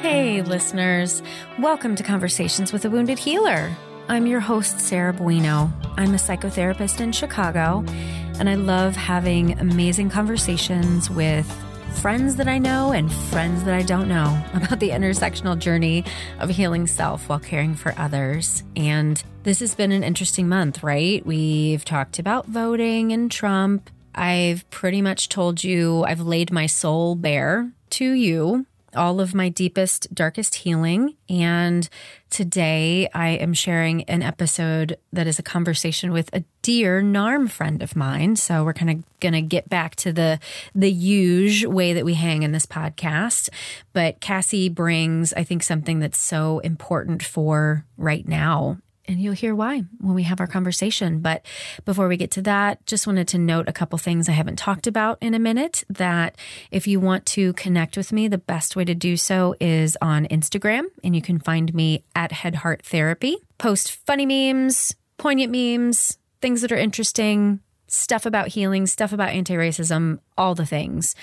Hey, listeners. Welcome to Conversations with a Wounded Healer. I'm your host, Sarah Bueno. I'm a psychotherapist in Chicago, and I love having amazing conversations with friends that I know and friends that I don't know about the intersectional journey of healing self while caring for others. And this has been an interesting month, right? We've talked about voting and Trump. I've pretty much told you I've laid my soul bare to you all of my deepest, darkest healing. And today I am sharing an episode that is a conversation with a dear NARM friend of mine. So we're kind of going to get back to the the huge way that we hang in this podcast. But Cassie brings, I think, something that's so important for right now and you'll hear why when we have our conversation. But before we get to that, just wanted to note a couple things I haven't talked about in a minute. That if you want to connect with me, the best way to do so is on Instagram, and you can find me at Head Heart Therapy. Post funny memes, poignant memes, things that are interesting, stuff about healing, stuff about anti racism, all the things.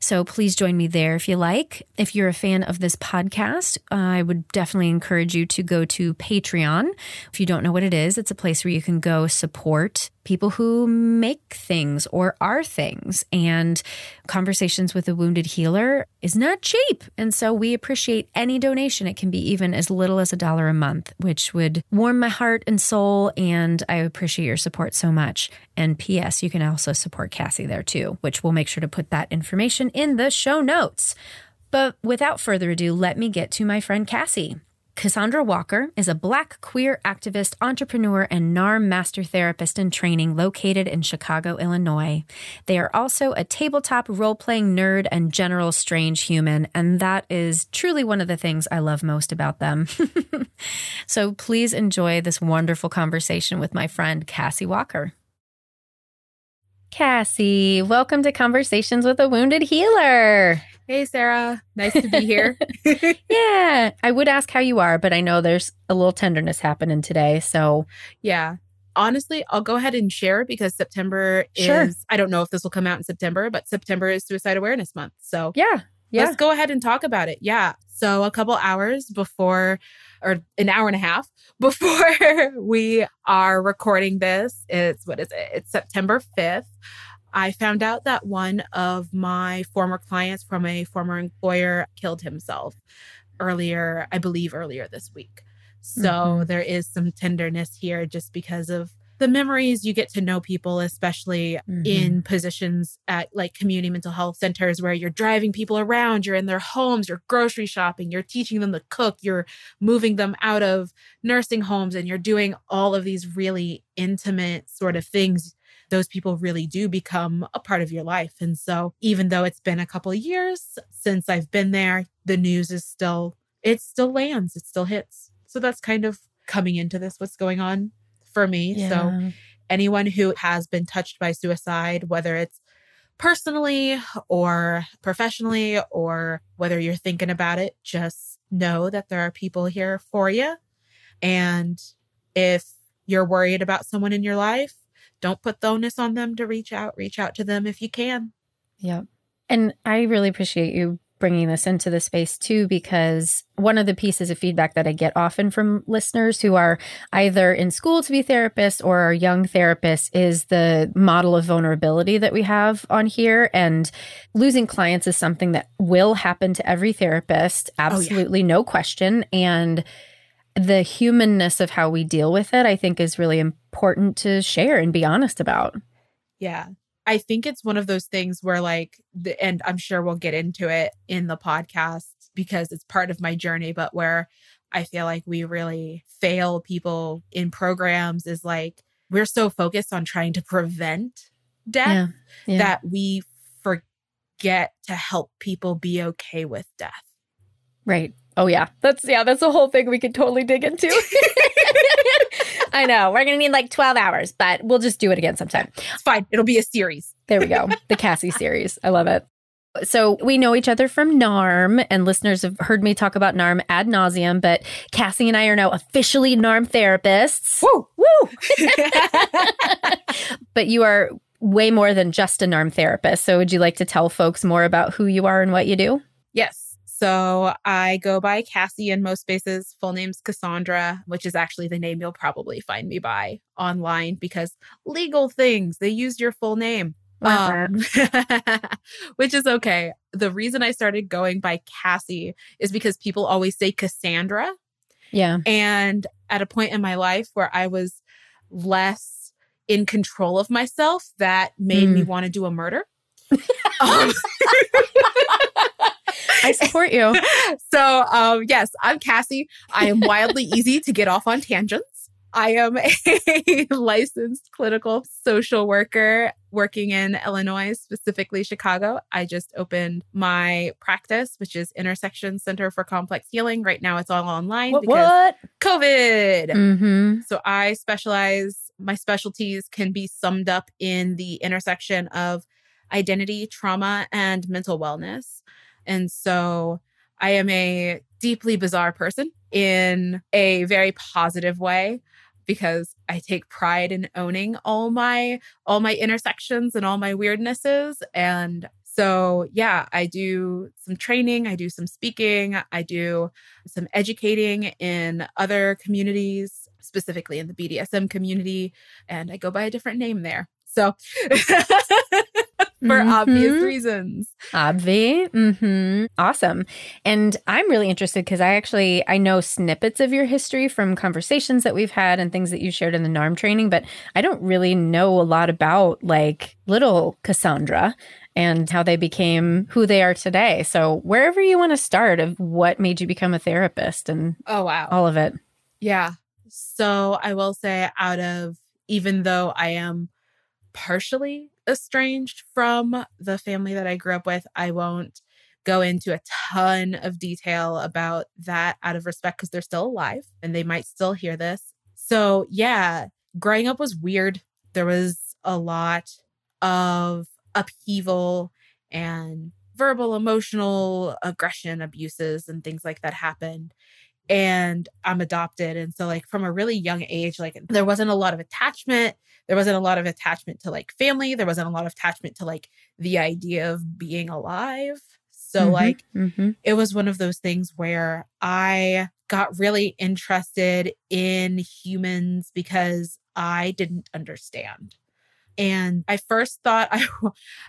So please join me there if you like. If you're a fan of this podcast, I would definitely encourage you to go to Patreon. If you don't know what it is, it's a place where you can go support people who make things or are things. And Conversations with a Wounded Healer is not cheap. And so we appreciate any donation. It can be even as little as a dollar a month, which would warm my heart and soul. And I appreciate your support so much. And P.S., you can also support Cassie there too, which will make sure to put that information in the show notes. But without further ado, let me get to my friend Cassie. Cassandra Walker is a Black queer activist, entrepreneur, and NARM master therapist in training located in Chicago, Illinois. They are also a tabletop role playing nerd and general strange human, and that is truly one of the things I love most about them. so please enjoy this wonderful conversation with my friend Cassie Walker. Cassie, welcome to Conversations with a Wounded Healer. Hey, Sarah. Nice to be here. yeah. I would ask how you are, but I know there's a little tenderness happening today. So, yeah. Honestly, I'll go ahead and share because September Sure. is, I don't know if this will come out in September, but September is Suicide Awareness Month. So yeah. Yeah. let's go ahead and talk about it. Yeah. So a couple hours before, or an hour and a half before we are recording this, it's what is it? It's September 5th. I found out that one of my former clients from a former employer killed himself earlier, I believe earlier this week. So Mhm. there is some tenderness here just because of the memories you get to know people, especially Mhm. in positions at like community mental health centers where you're driving people around, you're in their homes, you're grocery shopping, you're teaching them to cook, you're moving them out of nursing homes, and you're doing all of these really intimate sort of things. Those people really do become a part of your life. And so, even though it's been a couple of years since I've been there, the news is still, it still lands, it still hits. So, that's kind of coming into this, what's going on for me. So, anyone who has been touched by suicide, whether it's personally or professionally, or whether you're thinking about it, just know that there are people here for you. And if you're worried about someone in your life, don't put the onus on them to reach out. Reach out to them if you can. Yep. And I really appreciate you bringing this into the space too, because one of the pieces of feedback that I get often from listeners who are either in school to be therapists or are young therapists is the model of vulnerability that we have on here. And losing clients is something that will happen to every therapist, oh, absolutely no question. And the humanness of how we deal with it, I think, is really important to share and be honest about. Yeah. I think it's one of those things where, like, the, and I'm sure we'll get into it in the podcast because it's part of my journey, but where I feel like we really fail people in programs is like we're so focused on trying to prevent death Yeah. that we forget to help people be okay with death. Right. Oh yeah. That's yeah, that's a whole thing we could totally dig into. I know. We're going to need like 12 hours, but we'll just do it again sometime. It's fine. It'll be a series. There we go. The Cassie series. I love it. So we know each other from NARM, and listeners have heard me talk about NARM ad nauseum, but Cassie and I are now officially NARM therapists. Woo! Woo! but you are way more than just a NARM therapist. So would you like to tell folks more about who you are and what you do? Yes. So I go by Cassie in most spaces. Full name's Cassandra, which is actually the name you'll probably find me by online because legal things, they use your full name. Um, which is okay. The reason I started going by Cassie is because people always say Cassandra. Yeah. And at a point in my life where I was less in control of myself, that made mm. me want to do a murder. um, I support you. So, um, yes, I'm Cassie. I am wildly easy to get off on tangents. I am a licensed clinical social worker working in Illinois, specifically Chicago. I just opened my practice, which is Intersection Center for Complex Healing. Right now, it's all online what, because what? COVID. Mm-hmm. So I specialize. My specialties can be summed up in the intersection of identity, trauma, and mental wellness. And so I am a deeply bizarre person in a very positive way because I take pride in owning all my all my intersections and all my weirdnesses and so yeah, I do some training, I do some speaking, I do some educating in other communities, specifically in the BDSM community, and I go by a different name there. So for mm-hmm. obvious reasons. Obvi. Mm-hmm. Awesome. And I'm really interested because I actually I know snippets of your history from conversations that we've had and things that you shared in the NARM training, but I don't really know a lot about like little Cassandra and how they became who they are today. So wherever you want to start of what made you become a therapist and oh wow. All of it. Yeah. So I will say out of even though I am partially estranged from the family that I grew up with. I won't go into a ton of detail about that out of respect because they're still alive and they might still hear this. So, yeah, growing up was weird. There was a lot of upheaval and verbal, emotional aggression, abuses, and things like that happened. And I'm adopted. And so, like, from a really young age, like, there wasn't a lot of attachment there wasn't a lot of attachment to like family there wasn't a lot of attachment to like the idea of being alive so mm-hmm, like mm-hmm. it was one of those things where i got really interested in humans because i didn't understand and I first thought I,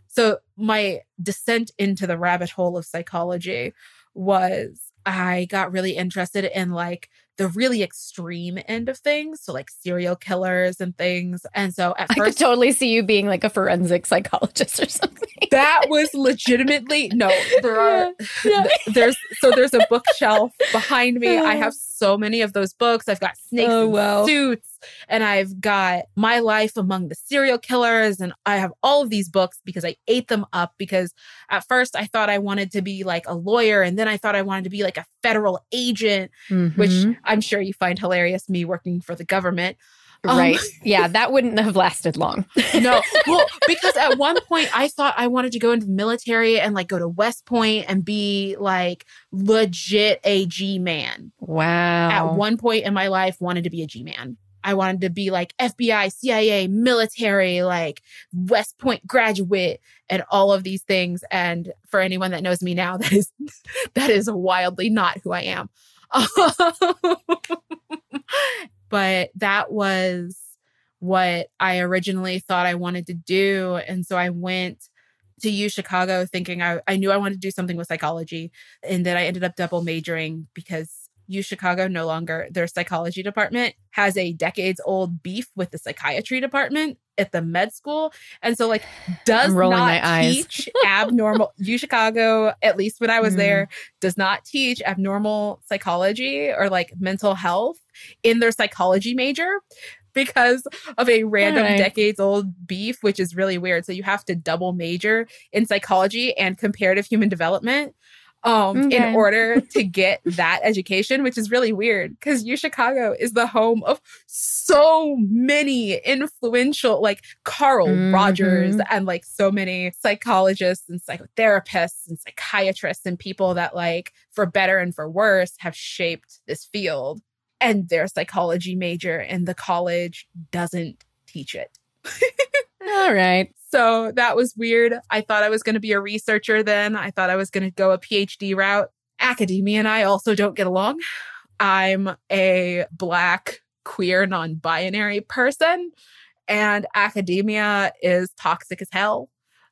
so my descent into the rabbit hole of psychology was I got really interested in like the really extreme end of things. So like serial killers and things. And so at I first could totally see you being like a forensic psychologist or something. That was legitimately no, there are yeah. there's so there's a bookshelf behind me. I have so many of those books. I've got snakes oh, wow. suits and I've got My Life Among the Serial Killers. And I have all of these books because I ate them up because at first I thought I wanted to be like a lawyer. And then I thought I wanted to be like a federal agent, mm-hmm. which I'm sure you find hilarious me working for the government. Um, right. yeah, that wouldn't have lasted long. no. Well, because at one point I thought I wanted to go into the military and like go to West Point and be like legit a G man. Wow. At one point in my life wanted to be a G man. I wanted to be like FBI, CIA, military, like West Point graduate, and all of these things. And for anyone that knows me now, that is that is wildly not who I am. But that was what I originally thought I wanted to do. And so I went to U Chicago thinking I, I knew I wanted to do something with psychology. And then I ended up double majoring because U Chicago no longer, their psychology department has a decades old beef with the psychiatry department at the med school. And so, like, does not teach abnormal, U Chicago, at least when I was mm. there, does not teach abnormal psychology or like mental health in their psychology major because of a random right. decades old beef, which is really weird. So you have to double major in psychology and comparative human development um okay. in order to get that education which is really weird because U Chicago is the home of so many influential like Carl mm-hmm. Rogers and like so many psychologists and psychotherapists and psychiatrists and people that like for better and for worse have shaped this field and their psychology major and the college doesn't teach it all right so that was weird. I thought I was going to be a researcher then. I thought I was going to go a PhD route. academia and I also don't get along. I'm a Black, queer, non binary person, and academia is toxic as hell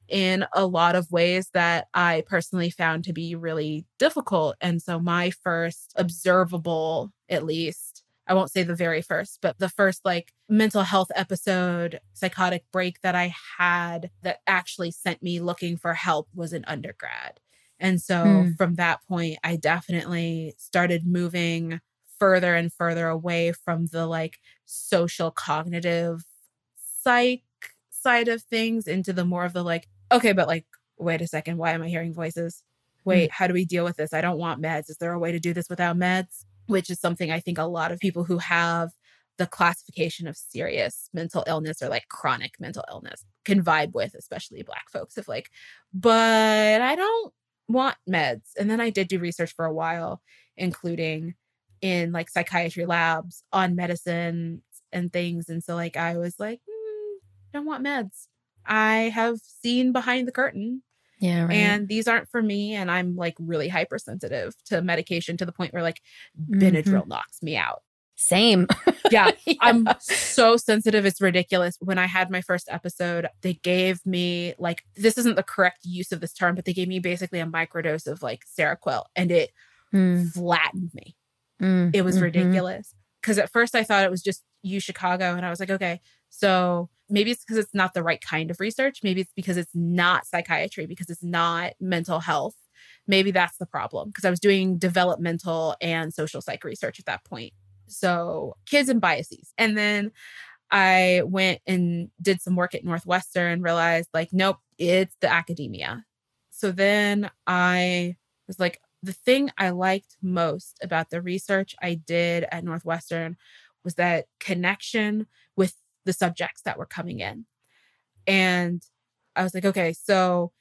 in a lot of ways that I personally found to be really difficult. And so, my first observable, at least, I won't say the very first, but the first like mental health episode, psychotic break that I had that actually sent me looking for help was an undergrad. And so mm. from that point, I definitely started moving further and further away from the like social cognitive psych side of things into the more of the like, okay, but like, wait a second, why am I hearing voices? Wait, mm. how do we deal with this? I don't want meds. Is there a way to do this without meds? Which is something I think a lot of people who have the classification of serious mental illness or like chronic mental illness can vibe with, especially Black folks, of like, but I don't want meds. And then I did do research for a while, including in like psychiatry labs on medicine and things. And so, like, I was like, mm, don't want meds. I have seen behind the curtain. Yeah. Right. And these aren't for me. And I'm like really hypersensitive to medication to the point where like Benadryl mm-hmm. knocks me out. Same. yeah, yeah. I'm so sensitive. It's ridiculous. When I had my first episode, they gave me like, this isn't the correct use of this term, but they gave me basically a microdose of like Seroquel and it mm. flattened me. Mm. It was mm-hmm. ridiculous. Because at first I thought it was just U Chicago. And I was like, okay, so maybe it's because it's not the right kind of research. Maybe it's because it's not psychiatry, because it's not mental health. Maybe that's the problem. Because I was doing developmental and social psych research at that point. So kids and biases. And then I went and did some work at Northwestern, realized like, nope, it's the academia. So then I was like, the thing I liked most about the research I did at Northwestern was that connection with the subjects that were coming in. And I was like, okay, so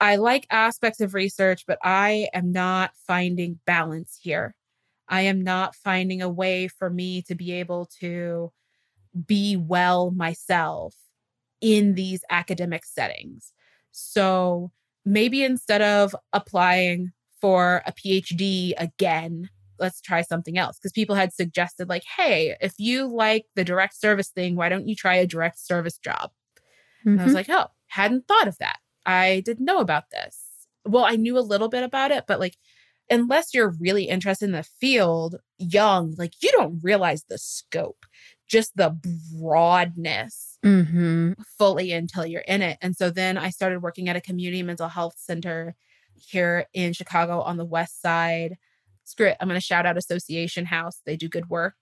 I like aspects of research, but I am not finding balance here. I am not finding a way for me to be able to be well myself in these academic settings. So maybe instead of applying for a PhD again, let's try something else. Because people had suggested, like, hey, if you like the direct service thing, why don't you try a direct service job? Mm-hmm. And I was mm-hmm. like, oh, hadn't thought of that. I didn't know about this. Well, I knew a little bit about it, but like unless you're really interested in the field young, like you don't realize the scope, just the broadness mm-hmm. fully until you're in it. And so then I started working at a community mental health center here in Chicago on the west side. Screw it. I'm going to shout out Association House. They do good work.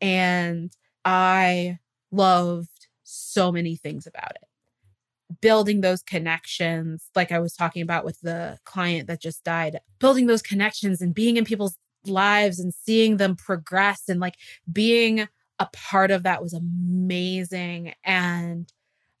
And I loved so many things about it building those connections, like I was talking about with the client that just died, building those connections and being in people's lives and seeing them progress and like being a part of that was amazing. And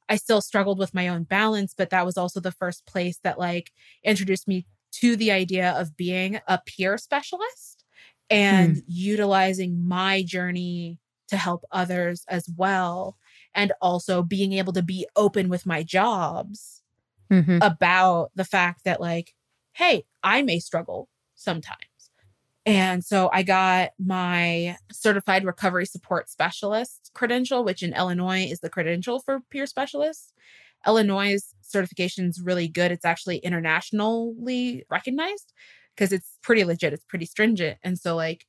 I still struggled with my own balance, but that was also the first place that like introduced me to the idea of being a peer specialist and hmm. utilizing my journey to help others as well and also being able to be open with my jobs mm-hmm. about the fact that like hey i may struggle sometimes and so i got my certified recovery support specialist credential which in illinois is the credential for peer specialists illinois certification is really good it's actually internationally recognized because it's pretty legit it's pretty stringent and so like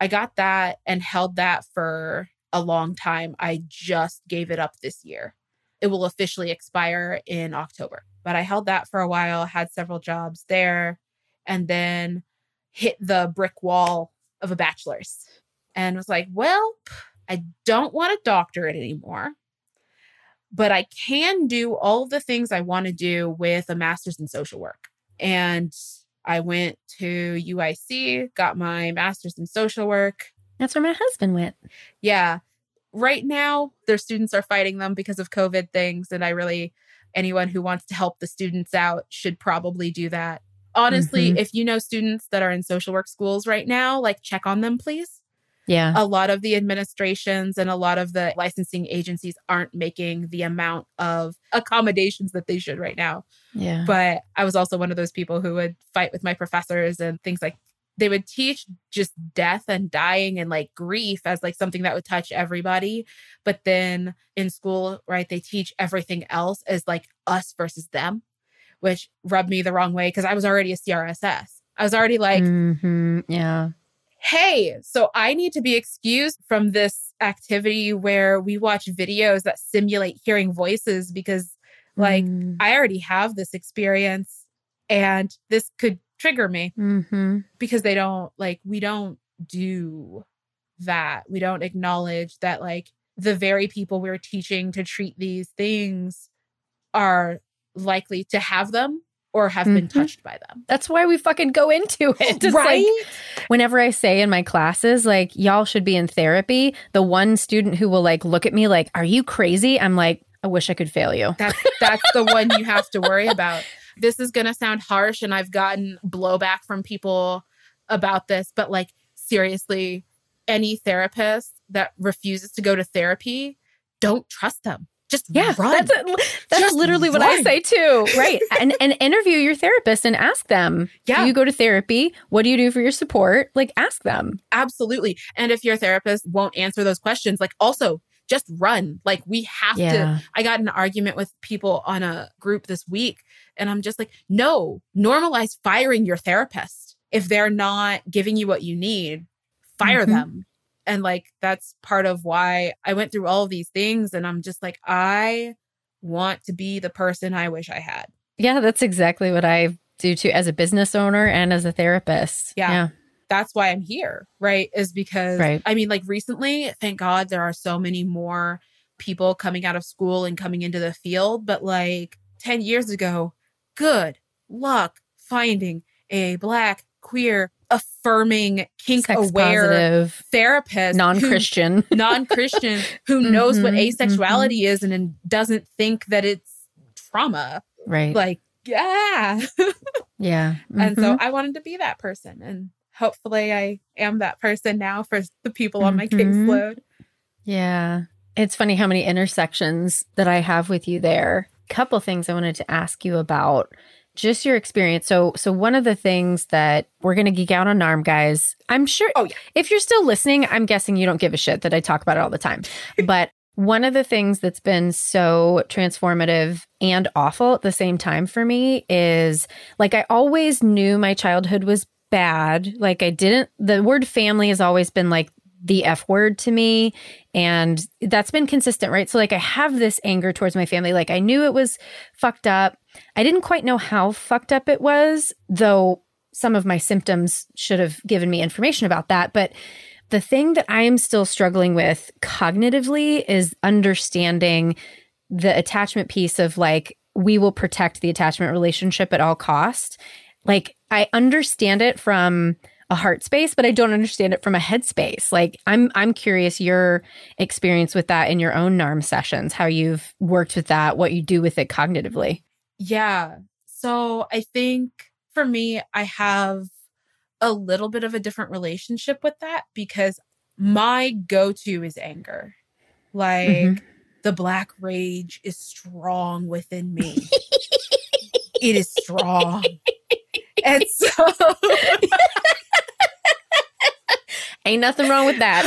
i got that and held that for a long time. I just gave it up this year. It will officially expire in October. But I held that for a while, had several jobs there, and then hit the brick wall of a bachelor's and was like, well, I don't want a doctorate anymore, but I can do all the things I want to do with a master's in social work. And I went to UIC, got my master's in social work, that's where my husband went. Yeah. Right now, their students are fighting them because of COVID things. And I really, anyone who wants to help the students out should probably do that. Honestly, mm-hmm. if you know students that are in social work schools right now, like check on them, please. Yeah. a lot of the administrations and a lot of the licensing agencies aren't making the amount of accommodations that they should right now. Yeah. But I was also one of those people who would fight with my professors and things like they would teach just death and dying and like grief as like something that would touch everybody. But then in school, right, they teach everything else as like us versus them, which rubbed me the wrong way because I was already a CRSS. I was already like, hmm Yeah. Hey, so I need to be excused from this activity where we watch videos that simulate hearing voices because like Mm. I already have this experience and this could trigger me hmm because they don't like we don't do that. We don't acknowledge that like the very people we're teaching to treat these things are likely to have them or have been Mhm. touched by them. That's why we fucking go into it. It's right? like whenever I say in my classes, like, y'all should be in therapy, the one student who will like look at me like, are you crazy? I'm like, I wish I could fail you. That's that's the one you have to worry about. This is going to sound harsh and I've gotten blowback from people about this, but like seriously, any therapist that refuses to go to therapy, don't trust them. Just Yeah, run. that's that's Just literally what I say too. Right, and and interview your therapist and ask them. Yeah. Do you go to therapy? What do you do for your support? Like, ask them. Absolutely. And if your therapist won't answer those questions, like also just run. Like we have to. I got an argument with people on a group this week, and I'm just like, no, normalize firing your therapist. If they're not giving you what you need, fire Mhm. them. And like that's part of why I went through all of these things. And I'm just like, I want to be the person I wish I had. Yeah, that's exactly what I do too, as a business owner and as a therapist. Yeah. that's why I'm here, right? Is because Right. I mean, like recently, thank God there are so many more people coming out of school and coming into the field. But like 10 years ago, good luck finding a black, queer, affirming, kink Sex aware positive, therapist, non Christian. non Christian, who knows what Mhm, asexuality is and, and doesn't think that it's trauma. right. Like, yeah. yeah. And Mhm. so I wanted to be that person. And hopefully I am that person now for the people on my Mhm. caseload. Yeah. It's funny how many intersections that I have with you there. Couple things I wanted to ask you about just your experience. So so one of the things that we're going to geek out on NARM guys. I'm sure Oh, yeah. if you're still listening, I'm guessing you don't give a shit that I talk about it all the time. but one of the things that's been so transformative and awful at the same time for me is like I always knew my childhood was bad. Like I didn't the word family has always been like the F word to me. And that's been consistent, right? So, like, I have this anger towards my family. Like, I knew it was fucked up. I didn't quite know how fucked up it was, though some of my symptoms should have given me information about that. But the thing that I am still struggling with cognitively is understanding the attachment piece of like, we will protect the attachment relationship at all cost. Like, I understand it from a heart space, but I don't understand it from a head space. Like I'm I'm curious your experience with that in your own NARM sessions, how you've worked with that, what you do with it cognitively. Yeah. So I think for me, I have a little bit of a different relationship with that because my go to is anger. Like Mhm. the black rage is strong within me. it is strong. and so Ain't nothing wrong with that.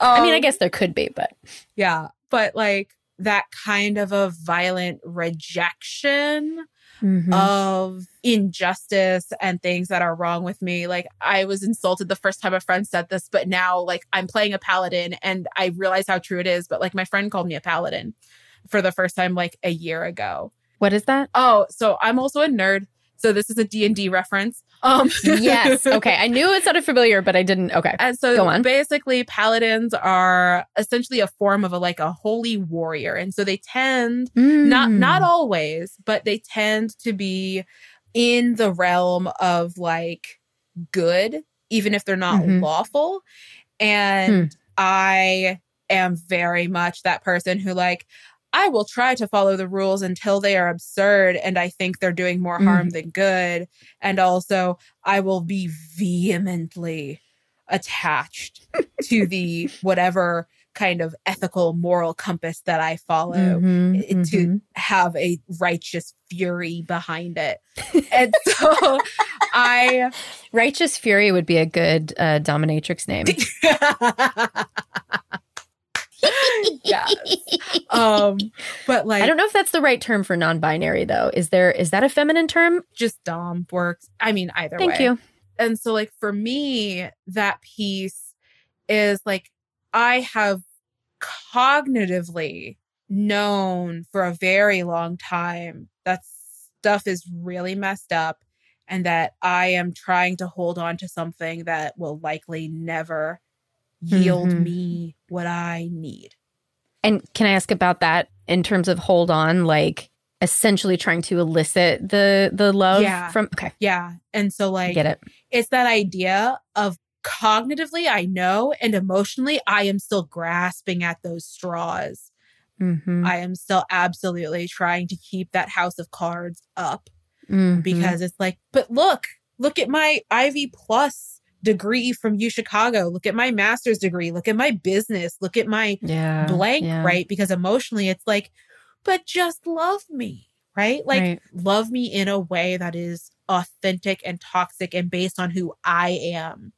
I mean, I Um, guess there could be, but Yeah. But like that kind of a violent rejection Mhm. of injustice and things that are wrong with me. Like I was insulted the first time a friend said this, but now like I'm playing a paladin and I realize how true it is. But like my friend called me a paladin for the first time like a year ago. What is that? Oh, so I'm also a nerd. So this is a D&D reference. Um yes. Okay. I knew it sounded familiar, but I didn't. Okay. And so Go on. basically paladins are essentially a form of a like a holy warrior. And so they tend not Mm. not always, but they tend to be in the realm of like good, even if they're not Mhm. lawful. Hmm. And I am very much that person who like I will try to follow the rules until they are absurd and I think they're doing more Mm. harm than good. And also I will be vehemently attached to the whatever kind of ethical moral compass that I follow Mhm, i- to mhm. have a righteous fury behind it. And so I Righteous Fury would be a good uh, dominatrix name. yes. Um but like I don't know if that's the right term for non-binary though. Is there is that a feminine term? just Dom works. I mean either way. Thank way. you. and so like for me that piece is like i have cognitively known for a very long time that stuff is really messed up and that i am trying to hold on to something that will likely never yield Mhm. me what i need And can I ask about that in terms of hold on, like essentially trying to elicit the the love Yeah. from? Okay, yeah and so I like get it. it's that idea of cognitively i know and emotionally i am still grasping at those straws Mhm, I am still absolutely trying to keep that house of cards up mhm. because it's like, but look, look at my Ivy Plus degree from U Chicago. Look at my master's degree. Look at my business. Look at my yeah, blank, yeah, right? Because emotionally, it's like, but just love me, right? Like, right. love me in a way that is authentic and toxic and based on who I am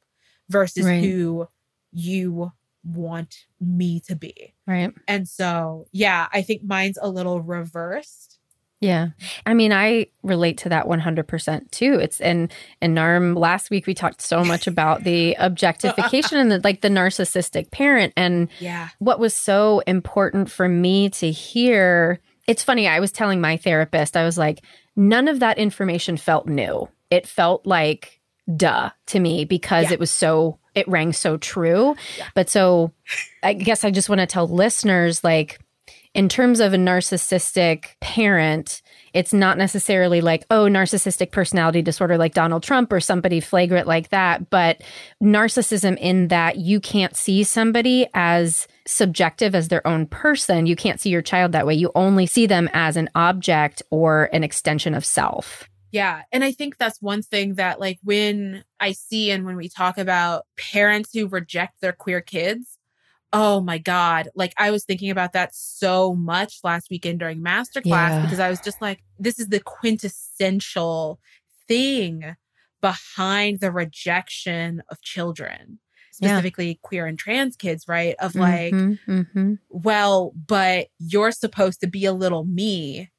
versus Right. who you want me to be. right. And so, yeah, I think mine's a little reversed. Yeah. I mean, I relate to that 100% too. It's and in NARM last week we talked so much about the objectification and the, like the narcissistic parent and Yeah. what was so important for me to hear. It's funny, I was telling my therapist, I was like, none of that information felt new. It felt like duh to me because Yeah. it was so it rang so true. Yeah. But so I guess I just want to tell listeners like in terms of a narcissistic parent, it's not necessarily like, oh, narcissistic personality disorder like Donald Trump or somebody flagrant like that, but narcissism in that you can't see somebody as subjective as their own person. You can't see your child that way. You only see them as an object or an extension of self. Yeah. And I think that's one thing that, like, when I see and when we talk about parents who reject their queer kids, oh my God. Like, I was thinking about that so much last weekend during masterclass Yeah. because I was just like, this is the quintessential thing behind the rejection of children, Yeah. specifically queer and trans kids, right? Of like, Mhm, mhm. well, but you're supposed to be a little me.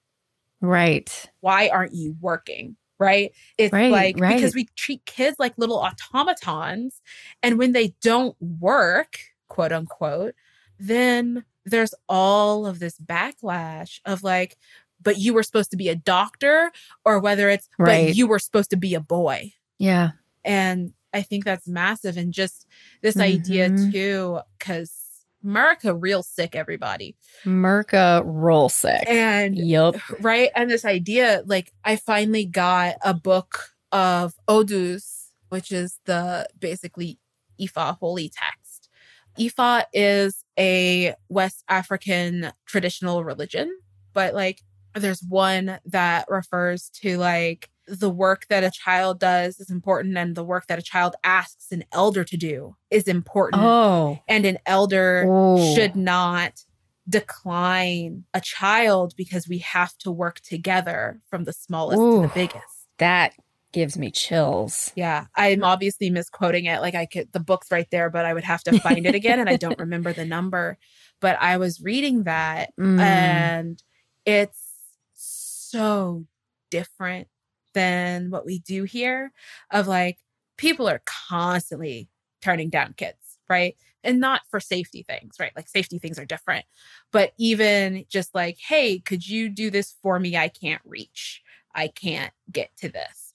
right. Why aren't you working? Right. It's Right, like right. because we treat kids like little automatons. And when they don't work, quote unquote, then there's all of this backlash of like, but you were supposed to be a doctor, or whether it's, Right. but you were supposed to be a boy. Yeah. And I think that's massive. And just this idea Mhm. too, because America real sick, everybody. Merca real sick. And yep. right and this idea like i finally got a book of odus which is the basically ifa holy text ifa is a west african traditional religion but like there's one that refers to like the work that a child does is important and the work that a child asks an elder to do is important Oh. and an elder Ooh. should not decline a child because we have to work together from the smallest to the biggest. That gives me chills. Yeah, I'm obviously misquoting it. Like I could, the book's right there, but I would have to find it again, and I don't remember the number. But I was reading that, Mm. and it's so different than what we do here. Of like, people are constantly turning down kids, right? And not for safety things, right? Like safety things are different. But even just like, hey, could you do this for me? I can't reach. I can't get to this.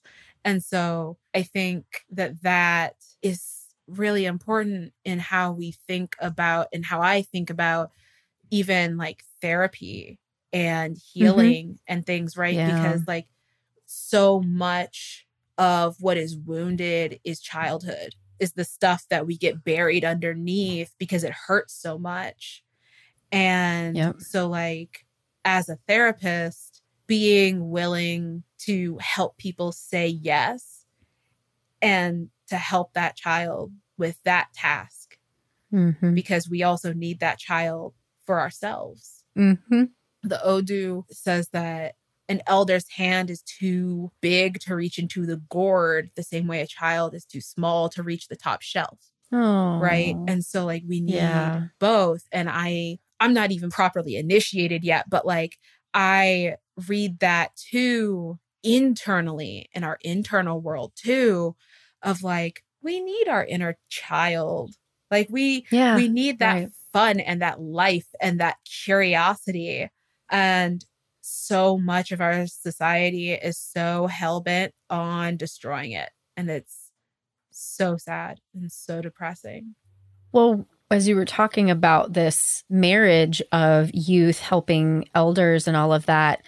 And so I think that that is really important in how we think about and how I think about even like therapy and mm-hmm. healing and things, right? Yeah. Because like so much of what is wounded is childhood, is the stuff that we get buried underneath because it hurts so much. And Yep. so, like, as a therapist, being willing to help people say yes and to help that child with that task Mm-hmm. because we also need that child for ourselves. Mm-hmm. The Odu says that an elder's hand is too big to reach into the gourd, the same way a child is too small to reach the top shelf. Oh, Right. And so, like, we need Yeah. both. And I, I'm not even properly initiated yet, but like, I read that too internally in our internal world too, of like, we need our inner child. Like, we, yeah. we need that right. fun and that life and that curiosity and so much of our society is so hell-bent on destroying it and it's so sad and so depressing Well, as you were talking about this marriage of youth helping elders and all of that,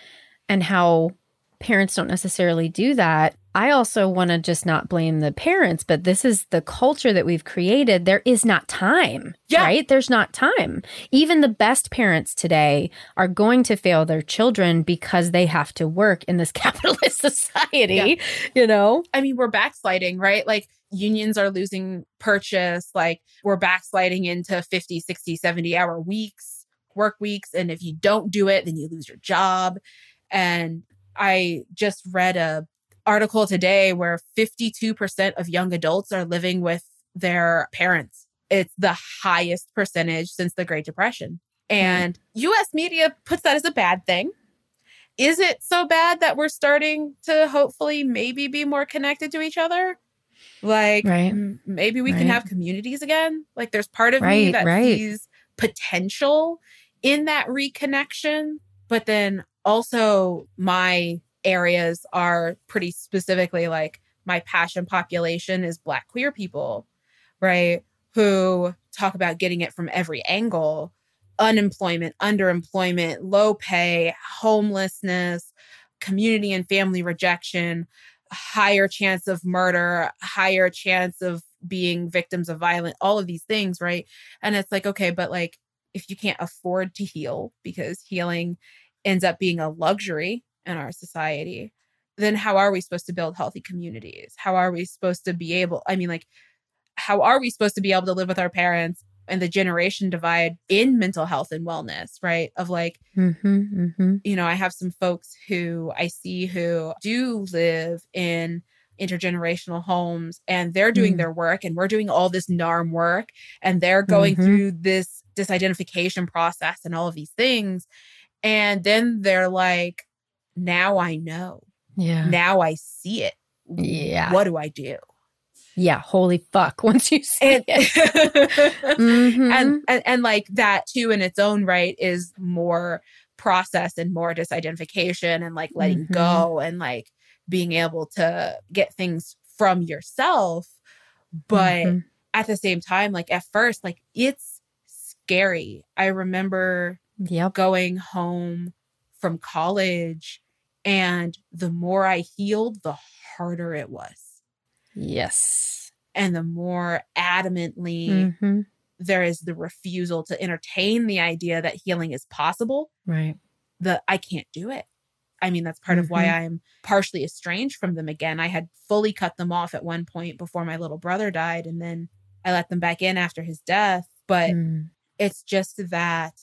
and how parents don't necessarily do that, I also want to just not blame the parents, but this is the culture that we've created. There is not time, Yeah. right? There's not time. Even the best parents today are going to fail their children because they have to work in this capitalist society, you know? i mean we're backsliding right like unions are losing purchase like we're backsliding into 50 60 70 hour weeks work weeks and if you don't do it then you lose your job and i just read a article today where 52% of young adults are living with their parents it's the highest percentage since the great depression hmm. and us media puts that as a bad thing is it so bad that we're starting to hopefully maybe be more connected to each other? Like Right. m- maybe we can have communities again. Like there's part of me that right. sees potential in that reconnection, but then also my areas are pretty specifically like my passion population is black queer people, right? Who talk about getting it from every angle unemployment, underemployment, low pay, homelessness, community and family rejection, higher chance of murder, higher chance of being victims of violence, all of these things, right? And it's like, okay, but like if you can't afford to heal because healing ends up being a luxury in our society, then how are we supposed to build healthy communities? How are we supposed to be able, I mean, like, how are we supposed to be able to live with our parents and the generation divide in mental health and wellness, right? Of like, Mm-hmm, mm-hmm. you know, I have some folks who I see who do live in intergenerational homes and they're doing Mm. their work and we're doing all this NARM work and they're going Mhm. through this disidentification process and all of these things. And then they're like, now I know. Yeah. Now I see it. Yeah. What do I do? Yeah. Holy fuck. Once you say And, it. Mhm. and, and and like that too in its own right is more process and more disidentification and like letting Mhm. go and like being able to get things from yourself but Mhm. at the same time like at first like it's scary i remember Yep. going home from college and the more i healed the harder it was Yes. and the more adamantly hmm there is the refusal to entertain the idea that healing is possible, Right. the I can't do it. I mean, that's part of why Mhm. I'm partially estranged from them again. I had fully cut them off at one point before my little brother died, and then I let them back in after his death. But Mm. it's just that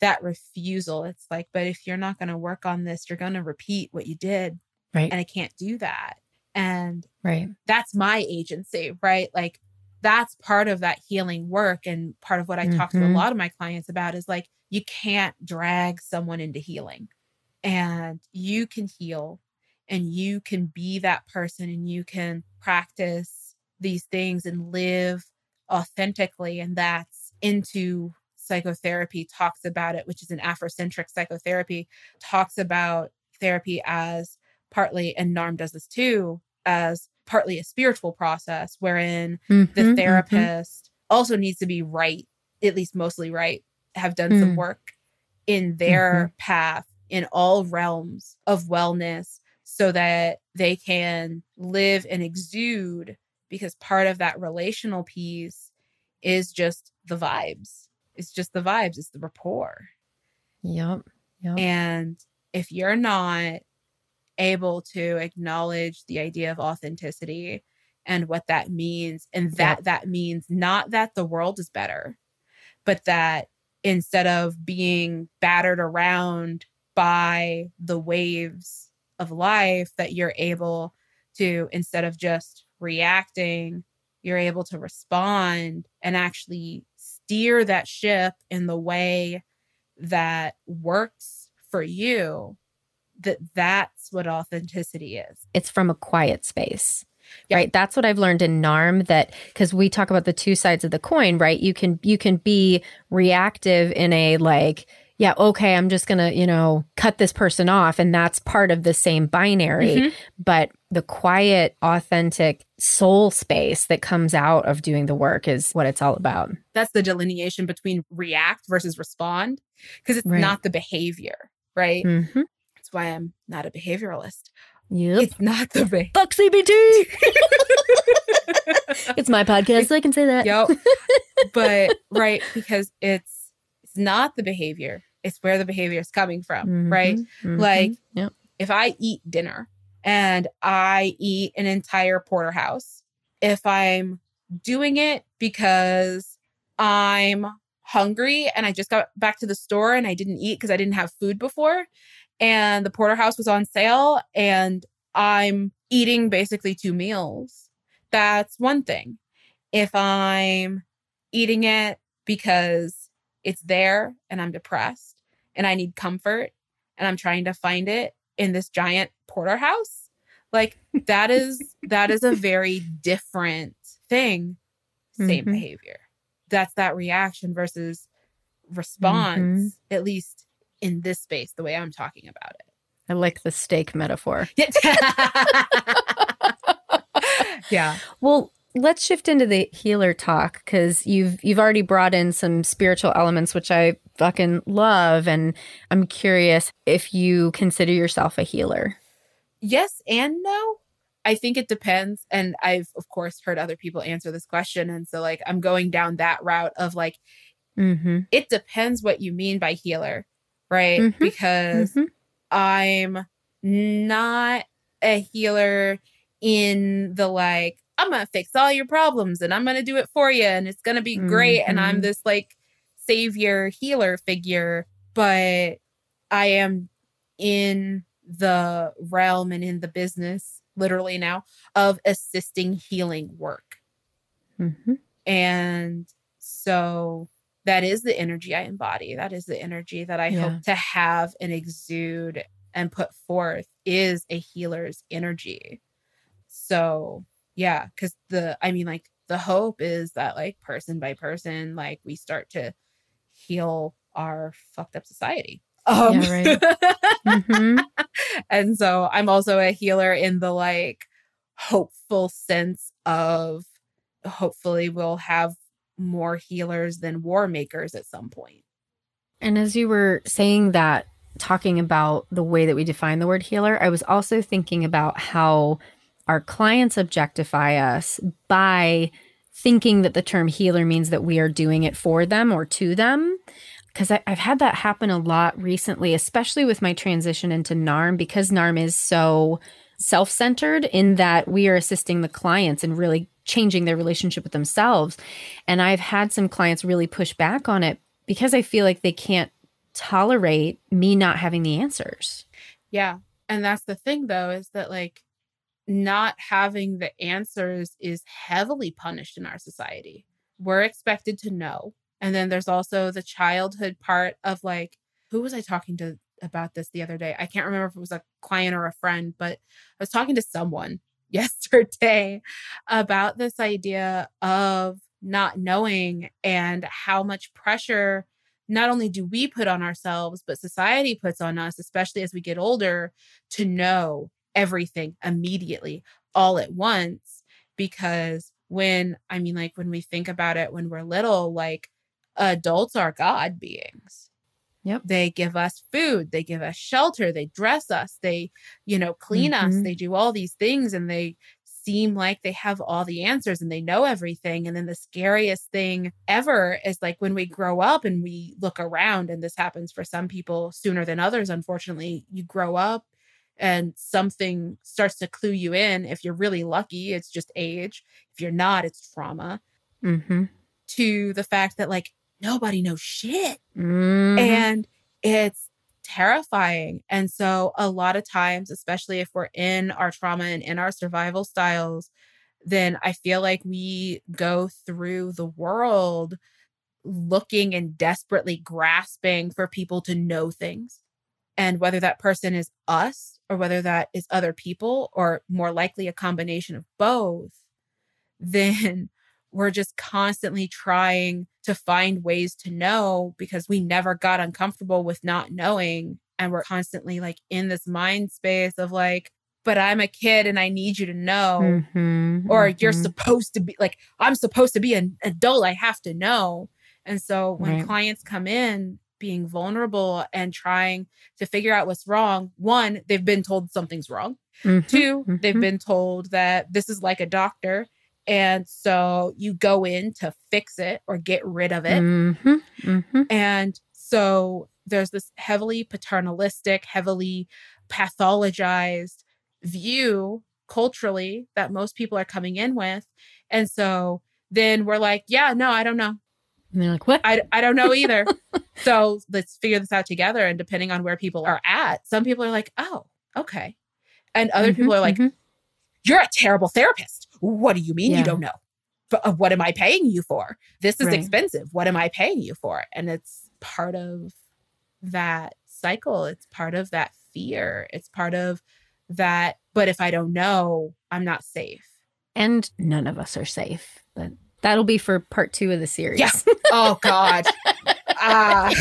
that refusal. It's like, but if you're not going to work on this, you're going to repeat what you did, Right. and I can't do that. And Right. that's my agency, right? Like that's part of that healing work. And part of what I talk to a Mhm. lot of my clients about is like, you can't drag someone Ntu healing and you can heal and you can be that person and you can practice these things and live authentically. And that's into psychotherapy talks about it, which is an Afrocentric psychotherapy, talks about therapy as partly, and NARM does this too, as partly a spiritual process wherein the Mhm, mhm. therapist also needs to be right, at least mostly right, have done some Mm. work in their path in all realms of wellness so that they can live and exude because part of that relational piece is just the vibes. It's just the vibes, it's the rapport. Yep. Yep. And if you're not able to acknowledge the idea of authenticity and what that means and that Yep. that means not that the world is better but that instead of being battered around by the waves of life that you're able to instead of just reacting you're able to respond and actually steer that ship in the way that works for you that that's what authenticity is it's from a quiet space. Yeah. Right. That's what I've learned in NARM that because we talk about the two sides of the coin, right? You can you can be reactive in a like, yeah, okay, I'm just gonna, you know, cut this person off. And that's part of the same binary. Mhm. But the quiet, authentic soul space that comes out of doing the work is what it's all about. that's the delineation between react versus respond because it's Right. not the behavior right Mm-hmm. that's why i'm not a behavioralist Yep. it's not the behavior Fuck CBT. it's my podcast, so I can say that. yep but right because it's it's not the behavior it's where the behavior is coming from right Mhm. Like- Yep. if I eat dinner and I eat an entire porterhouse, if I'm doing it because I'm hungry and I just got back to the store and I didn't eat because I didn't have food before, and the porterhouse was on sale and I'm eating basically two meals, that's one thing. If I'm eating it because it's there and I'm depressed and I need comfort and I'm trying to find it in this giant porterhouse, like that is that is a very different thing. Same Mhm. behavior. That's that reaction versus response, at least in this space, the way I'm talking about it. I like the steak metaphor. yeah. Well, let's shift into the healer talk because you've you've already brought in some spiritual elements, which I fucking love, and I'm curious if you consider yourself a healer. Yes and no. I think it depends. And I've, of course, heard other people answer this question. And so, like, I'm going down that route of like, Mm-hmm. it depends what you mean by healer, right? Mhm. Because Mhm. I'm not a healer in the like, I'm going to fix all your problems and I'm going to do it for you and it's going to be great. And I'm Mhm. this like savior healer figure. But I am in the realm and in the business, literally now, of assisting healing work. Mm-hmm. And so that is the energy I embody. That is the energy that I Yeah. hope to have and exude and put forth is a healer's energy. So, yeah, cuz the I mean like the hope is that like person by person like we start to heal our fucked up society. Um, Yeah, right. Mm-hmm. and so I'm also a healer in the like hopeful sense of hopefully we'll have more healers than war makers at some point. And as you were saying that, talking about the way that we define the word healer, I was also thinking about how our clients objectify us by thinking that the term healer means that we are doing it for them or to them. Because I've had that happen a lot recently, especially with my transition into NARM, because NARM is so self centered in that we are assisting the clients and really changing their relationship with themselves. And I've had some clients really push back on it because I feel like they can't tolerate me not having the answers. Yeah. And that's the thing though is that like not having the answers is heavily punished in our society. We're expected to know. And then there's also the childhood part of like who was I talking to about this the other day? I can't remember if it was a client or a friend, but I was talking to someone yesterday about this idea of not knowing and how much pressure not only do we put on ourselves, but society puts on us, especially as we get older, to know everything immediately all at once. Because when, I mean, like when we think about it, when we're little, like adults are God beings. Yep. They give us food, they give us shelter, they dress us, they, you know, clean us, Mhm. they do all these things and they seem like they have all the answers and they know everything. And then the scariest thing ever is like when we grow up and we look around, and this happens for some people sooner than others, unfortunately, you grow up and something starts to clue you in. If you're really lucky, it's just age. If you're not, it's trauma. Mm-hmm. To the fact that like nobody knows shit. Mhm. And it's terrifying. And so, a lot of times, especially if we're in our trauma and in our survival styles, then I feel like we go through the world looking and desperately grasping for people to know things. And whether that person is us or whether that is other people, or more likely a combination of both, then we're just constantly trying to find ways to know because we never got uncomfortable with not knowing. And we're constantly like in this mind space of like, but I'm a kid and I need you to know. Mhm. Or you're Mhm. supposed to be like, I'm supposed to be an adult. I have to know. And so when Right. clients come in being vulnerable and trying to figure out what's wrong, one, they've been told something's wrong. Mhm. 2 they've Mhm. been told that this is like a doctor. And so you go in to fix it or get rid of it. Mhm. Mhm. And so there's this heavily paternalistic, heavily pathologized view culturally that most people are coming in with. And so then we're like, yeah, no, I don't know. And they're like, what? I, I don't know either. so let's figure this out together. And depending on where people are at, some people are like, oh, okay. And other Mhm. people are like, Mhm. you're a terrible therapist. What do you mean Yeah. you don't know? But uh, what am I paying you for? This is Right. expensive. What am I paying you for? And it's part of that cycle. It's part of that fear. It's part of that. But if I don't know, I'm not safe. and none of us are safe. But that'll be for part two of the series. Yeah. Oh God. Ah.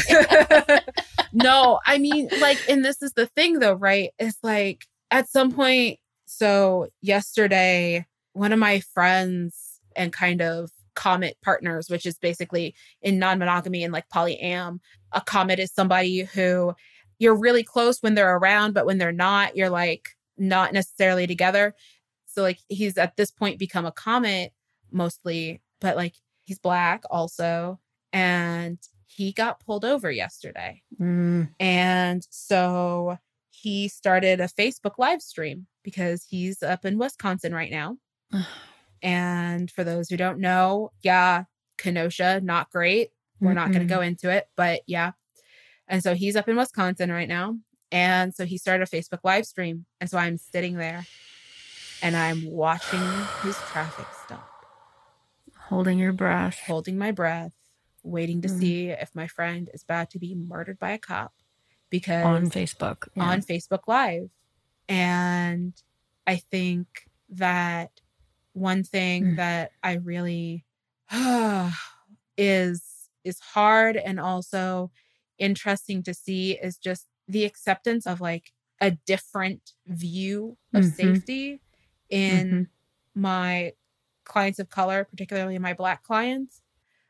no, I mean, like, and this is the thing though, right? It's like at some point, so yesterday, one of my friends and kind of comet partners, which is basically in non-monogamy and like polyam, a comet is somebody who you're really close when they're around, but when they're not, you're like not necessarily together. So like he's at this point become a comet mostly, but like he's black also. And he got pulled over yesterday. Mm. And so he started a Facebook live stream because he's up in Wisconsin right now. And for those who don't know, yeah, Kenosha, not great. We're not going to go into it, but yeah. And so he's up in Wisconsin right now. And so he started a Facebook live stream. And so I'm sitting there and I'm watching his traffic Holding your breath. holding my breath, waiting to Mm. see if my friend is about to be murdered by a cop because on Facebook. Yeah. on Facebook Live. And I think that one thing Mm. that I really is is hard and also interesting to see is just the acceptance of like a different view of Mhm. safety in Mhm. my clients of color, particularly my black clients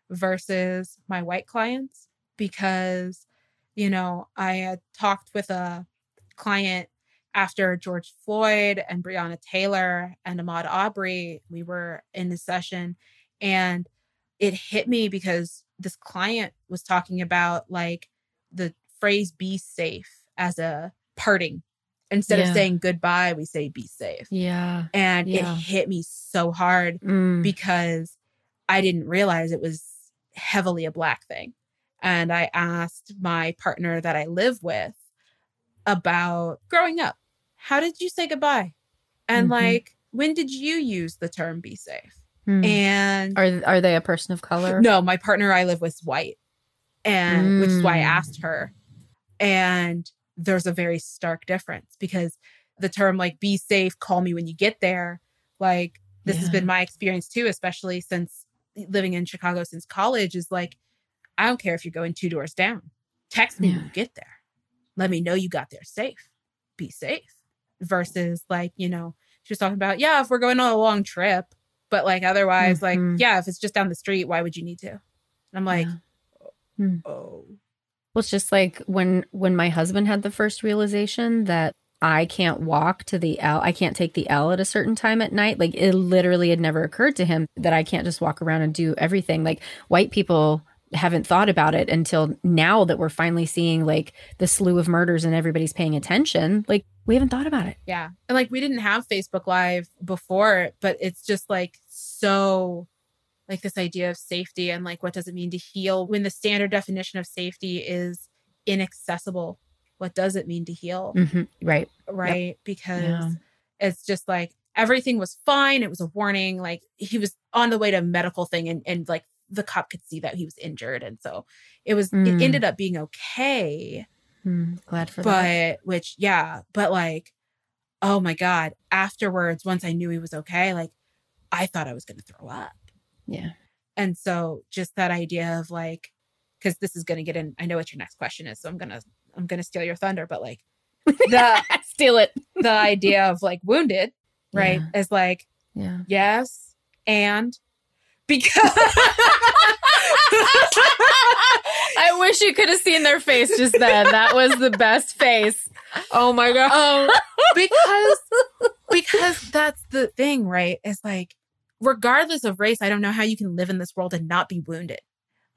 versus my white clients because you know, I had talked with a client after George Floyd and Breonna Taylor and Ahmaud Arbery. We were in the session and it hit me because this client was talking about like the phrase be safe as a parting. Instead Yeah. of saying goodbye, we say be safe. Yeah. And Yeah. it hit me so hard Mm. because I didn't realize it was heavily a black thing. And I asked my partner that I live with about growing up. How did you say goodbye? And Mhm. like, when did you use the term be safe? Mm. And Are are they a person of color? no, my partner I live with is white. And which is why I Mm. asked her. And there's a very stark difference because the term like be safe, call me when you get there, like this has been my experience too, especially since living in Chicago since college, is like, I don't care if you're going two doors down. Text me when you get there. Let me know you got there safe. Be safe. Versus like, you know, she was talking about, yeah, if we're going on a long trip, but like otherwise, Mhm. like, yeah, if it's just down the street, why would you need to? And I'm like, Yeah. Mm. oh. Well, it's just like when when my husband had the first realization that I can't walk to the L, I can't take the L at a certain time at night. Like it literally had never occurred to him that I can't just walk around and do everything. Like white people haven't thought about it until now that we're finally seeing like the slew of murders and everybody's paying attention. Like we haven't thought about it. Yeah. And like we didn't have Facebook Live before, but it's just like so like this idea of safety and like what does it mean to heal when the standard definition of safety is inaccessible. What does it mean to heal? Mm-hmm. Right. Right. Yep. Because yeah. it's just like everything was fine. It was a warning. Like he was on the way to a medical thing and, and like the cop could see that he was injured. And so it was, mm. it ended up being okay. Mm, glad for but, that. But, which, yeah, but like, oh my God, afterwards, once I knew he was okay, like I thought I was going to throw up. Yeah. And so just that idea of like, because this is going to get in, I know what your next question is. So I'm going to, I'm going to steal your thunder, but like, the steal it. the idea of like wounded, right? Yeah. Is like, yeah. Yes. And because I wish you could have seen their face just then. That was the best face. Oh my god. Um, because because that's the thing, right? It's like regardless of race, I don't know how you can live in this world and not be wounded.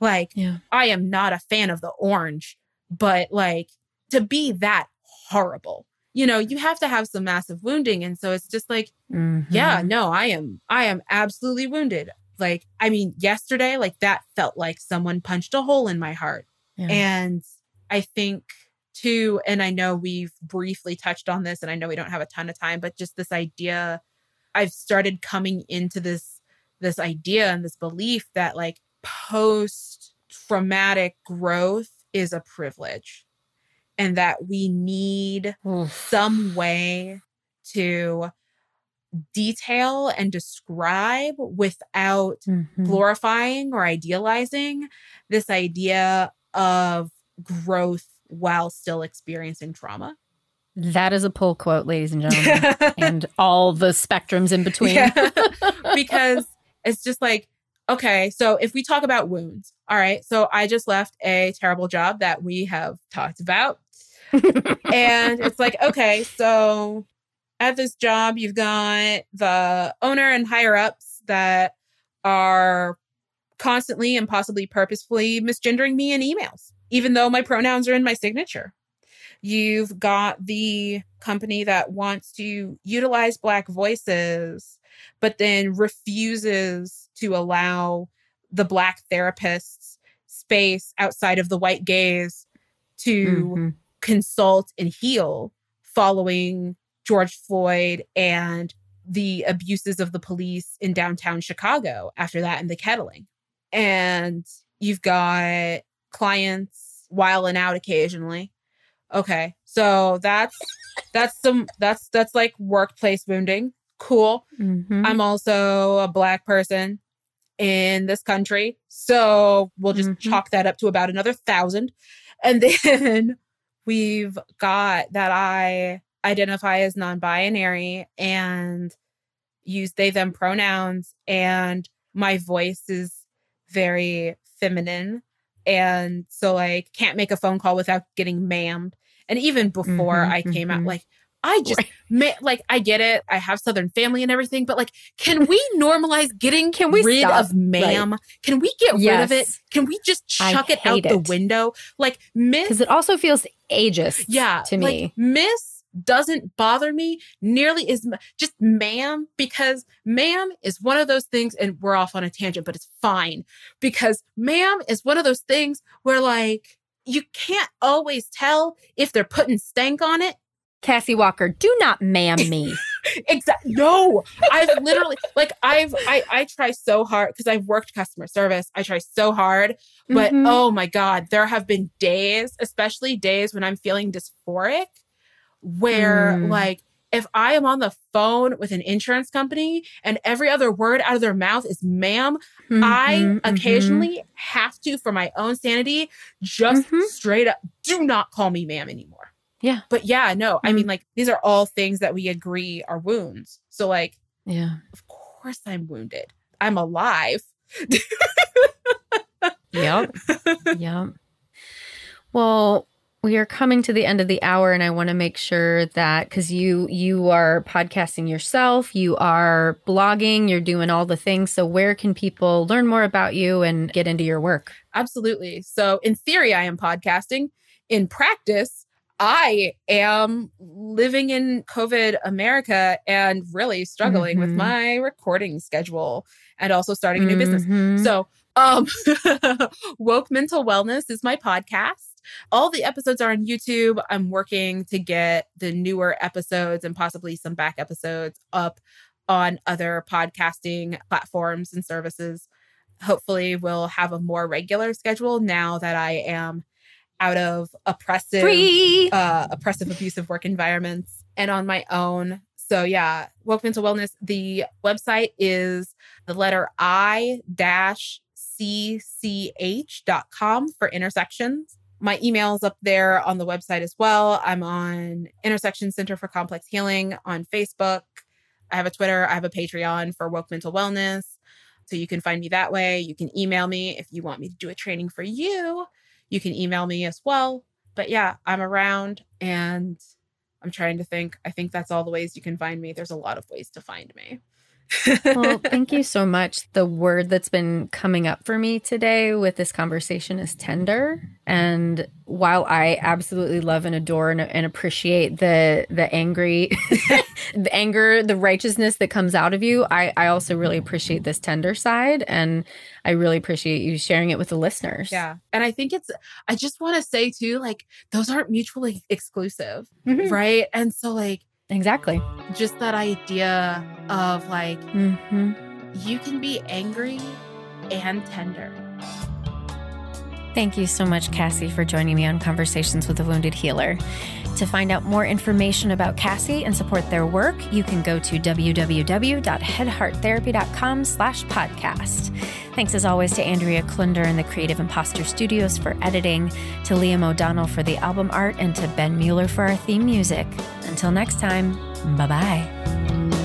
Like yeah. I am not a fan of the orange, but like to be that horrible you know you have to have some massive wounding and so it's just like mm-hmm. yeah no i am i am absolutely wounded like, I mean, yesterday, like that felt like someone punched a hole in my heart. Yeah. And I think too, and I know we've briefly touched on this, and I know we don't have a ton of time, but just this idea, I've started coming into this this idea and this belief that like post traumatic growth is a privilege and that we need Oof. some way to detail and describe without mm-hmm. glorifying or idealizing this idea of growth while still experiencing trauma. That is a pull quote, ladies and gentlemen, and all the spectrums in between. Yeah. because it's just like, okay, so if we talk about wounds, all right, so I just left a terrible job that we have talked about. and it's like, okay, so at this job, you've got the owner and higher ups that are constantly and possibly purposefully misgendering me in emails, even though my pronouns are in my signature. You've got the company that wants to utilize Black voices, but then refuses to allow the Black therapists space outside of the white gaze to mm-hmm. consult and heal following George Floyd and the abuses of the police in downtown Chicago after that and the kettling. And you've got clients whiling out occasionally. Okay. So that's that's some that's that's like workplace wounding. Cool. Mm-hmm. I'm also a black person in this country. So we'll just mm-hmm. chalk that up to about another thousand. And then we've got that I identify as non binary and use they, them pronouns. And my voice is very feminine. And so, like, can't make a phone call without getting mammed. And even before mm-hmm, I came mm-hmm. out, like, I just right. ma- like I get it. I have Southern family and everything, but like, can we normalize getting can we rid stop? of ma'am? Right. Can we get yes. rid of it? Can we just chuck it out it. the window? Like Miss, because it also feels ageist. Yeah, to me, like, Miss doesn't bother me nearly as much. Just ma'am, because ma'am is one of those things, and we're off on a tangent, but it's fine because ma'am is one of those things where like you can't always tell if they're putting stank on it. Cassie Walker, do not ma'am me. exactly. No, I've literally like I've I I try so hard because I've worked customer service. I try so hard, but mm-hmm. oh my god, there have been days, especially days when I'm feeling dysphoric where mm. like if I am on the phone with an insurance company and every other word out of their mouth is ma'am, mm-hmm, I mm-hmm. occasionally mm-hmm. have to, for my own sanity, just mm-hmm. straight up do not call me ma'am anymore. Yeah. But yeah, no, I mean, mm-hmm. like, these are all things that we agree are wounds. So, like, yeah, of course I'm wounded. I'm alive. yep. Yep. Well, we are coming to the end of the hour and i want to make sure that because you you are podcasting yourself you are blogging you're doing all the things. So where can people learn more about you and get into your work? Absolutely. So in theory i am podcasting. In practice i am living in covid america and really struggling mm-hmm. with my recording schedule and also starting a new mm-hmm. business so um woke mental wellness is my podcast all the episodes are on YouTube. I'm working to get the newer episodes and possibly some back episodes up on other podcasting platforms and services. Hopefully, we'll have a more regular schedule now that I am out of oppressive, uh, oppressive, abusive work environments and on my own. So yeah, woke mental wellness. The website is the letter I dash cch.com for intersections my email's up there on the website as well. I'm on Intersection Center for Complex Healing on Facebook. I have a Twitter, I have a Patreon for Woke Mental Wellness. So you can find me that way. You can email me if you want me to do a training for you. You can email me as well. But yeah, I'm around and I'm trying to think. I think that's all the ways you can find me. There's a lot of ways to find me well, thank you so much. The word that's been coming up for me today with this conversation is tender. And while I absolutely love and adore and, and appreciate the the angry, the anger, the righteousness that comes out of you, I, I also really appreciate this tender side. And I really appreciate you sharing it with the listeners. Yeah. And I think it's, I just want to say too, like, those aren't mutually exclusive. Mm-hmm. Right. And so, like, Exactly. Just that idea of like, mm-hmm. you can be angry and tender. Thank you so much, Cassie, for joining me on Conversations with a Wounded Healer. To find out more information about Cassie and support their work, you can go to www.headhearttherapy.com slash podcast. Thanks as always to Andrea Klunder and the Creative Imposter Studios for editing, to Liam O'Donnell for the album art, and to Ben Mueller for our theme music. Until next time, bye bye.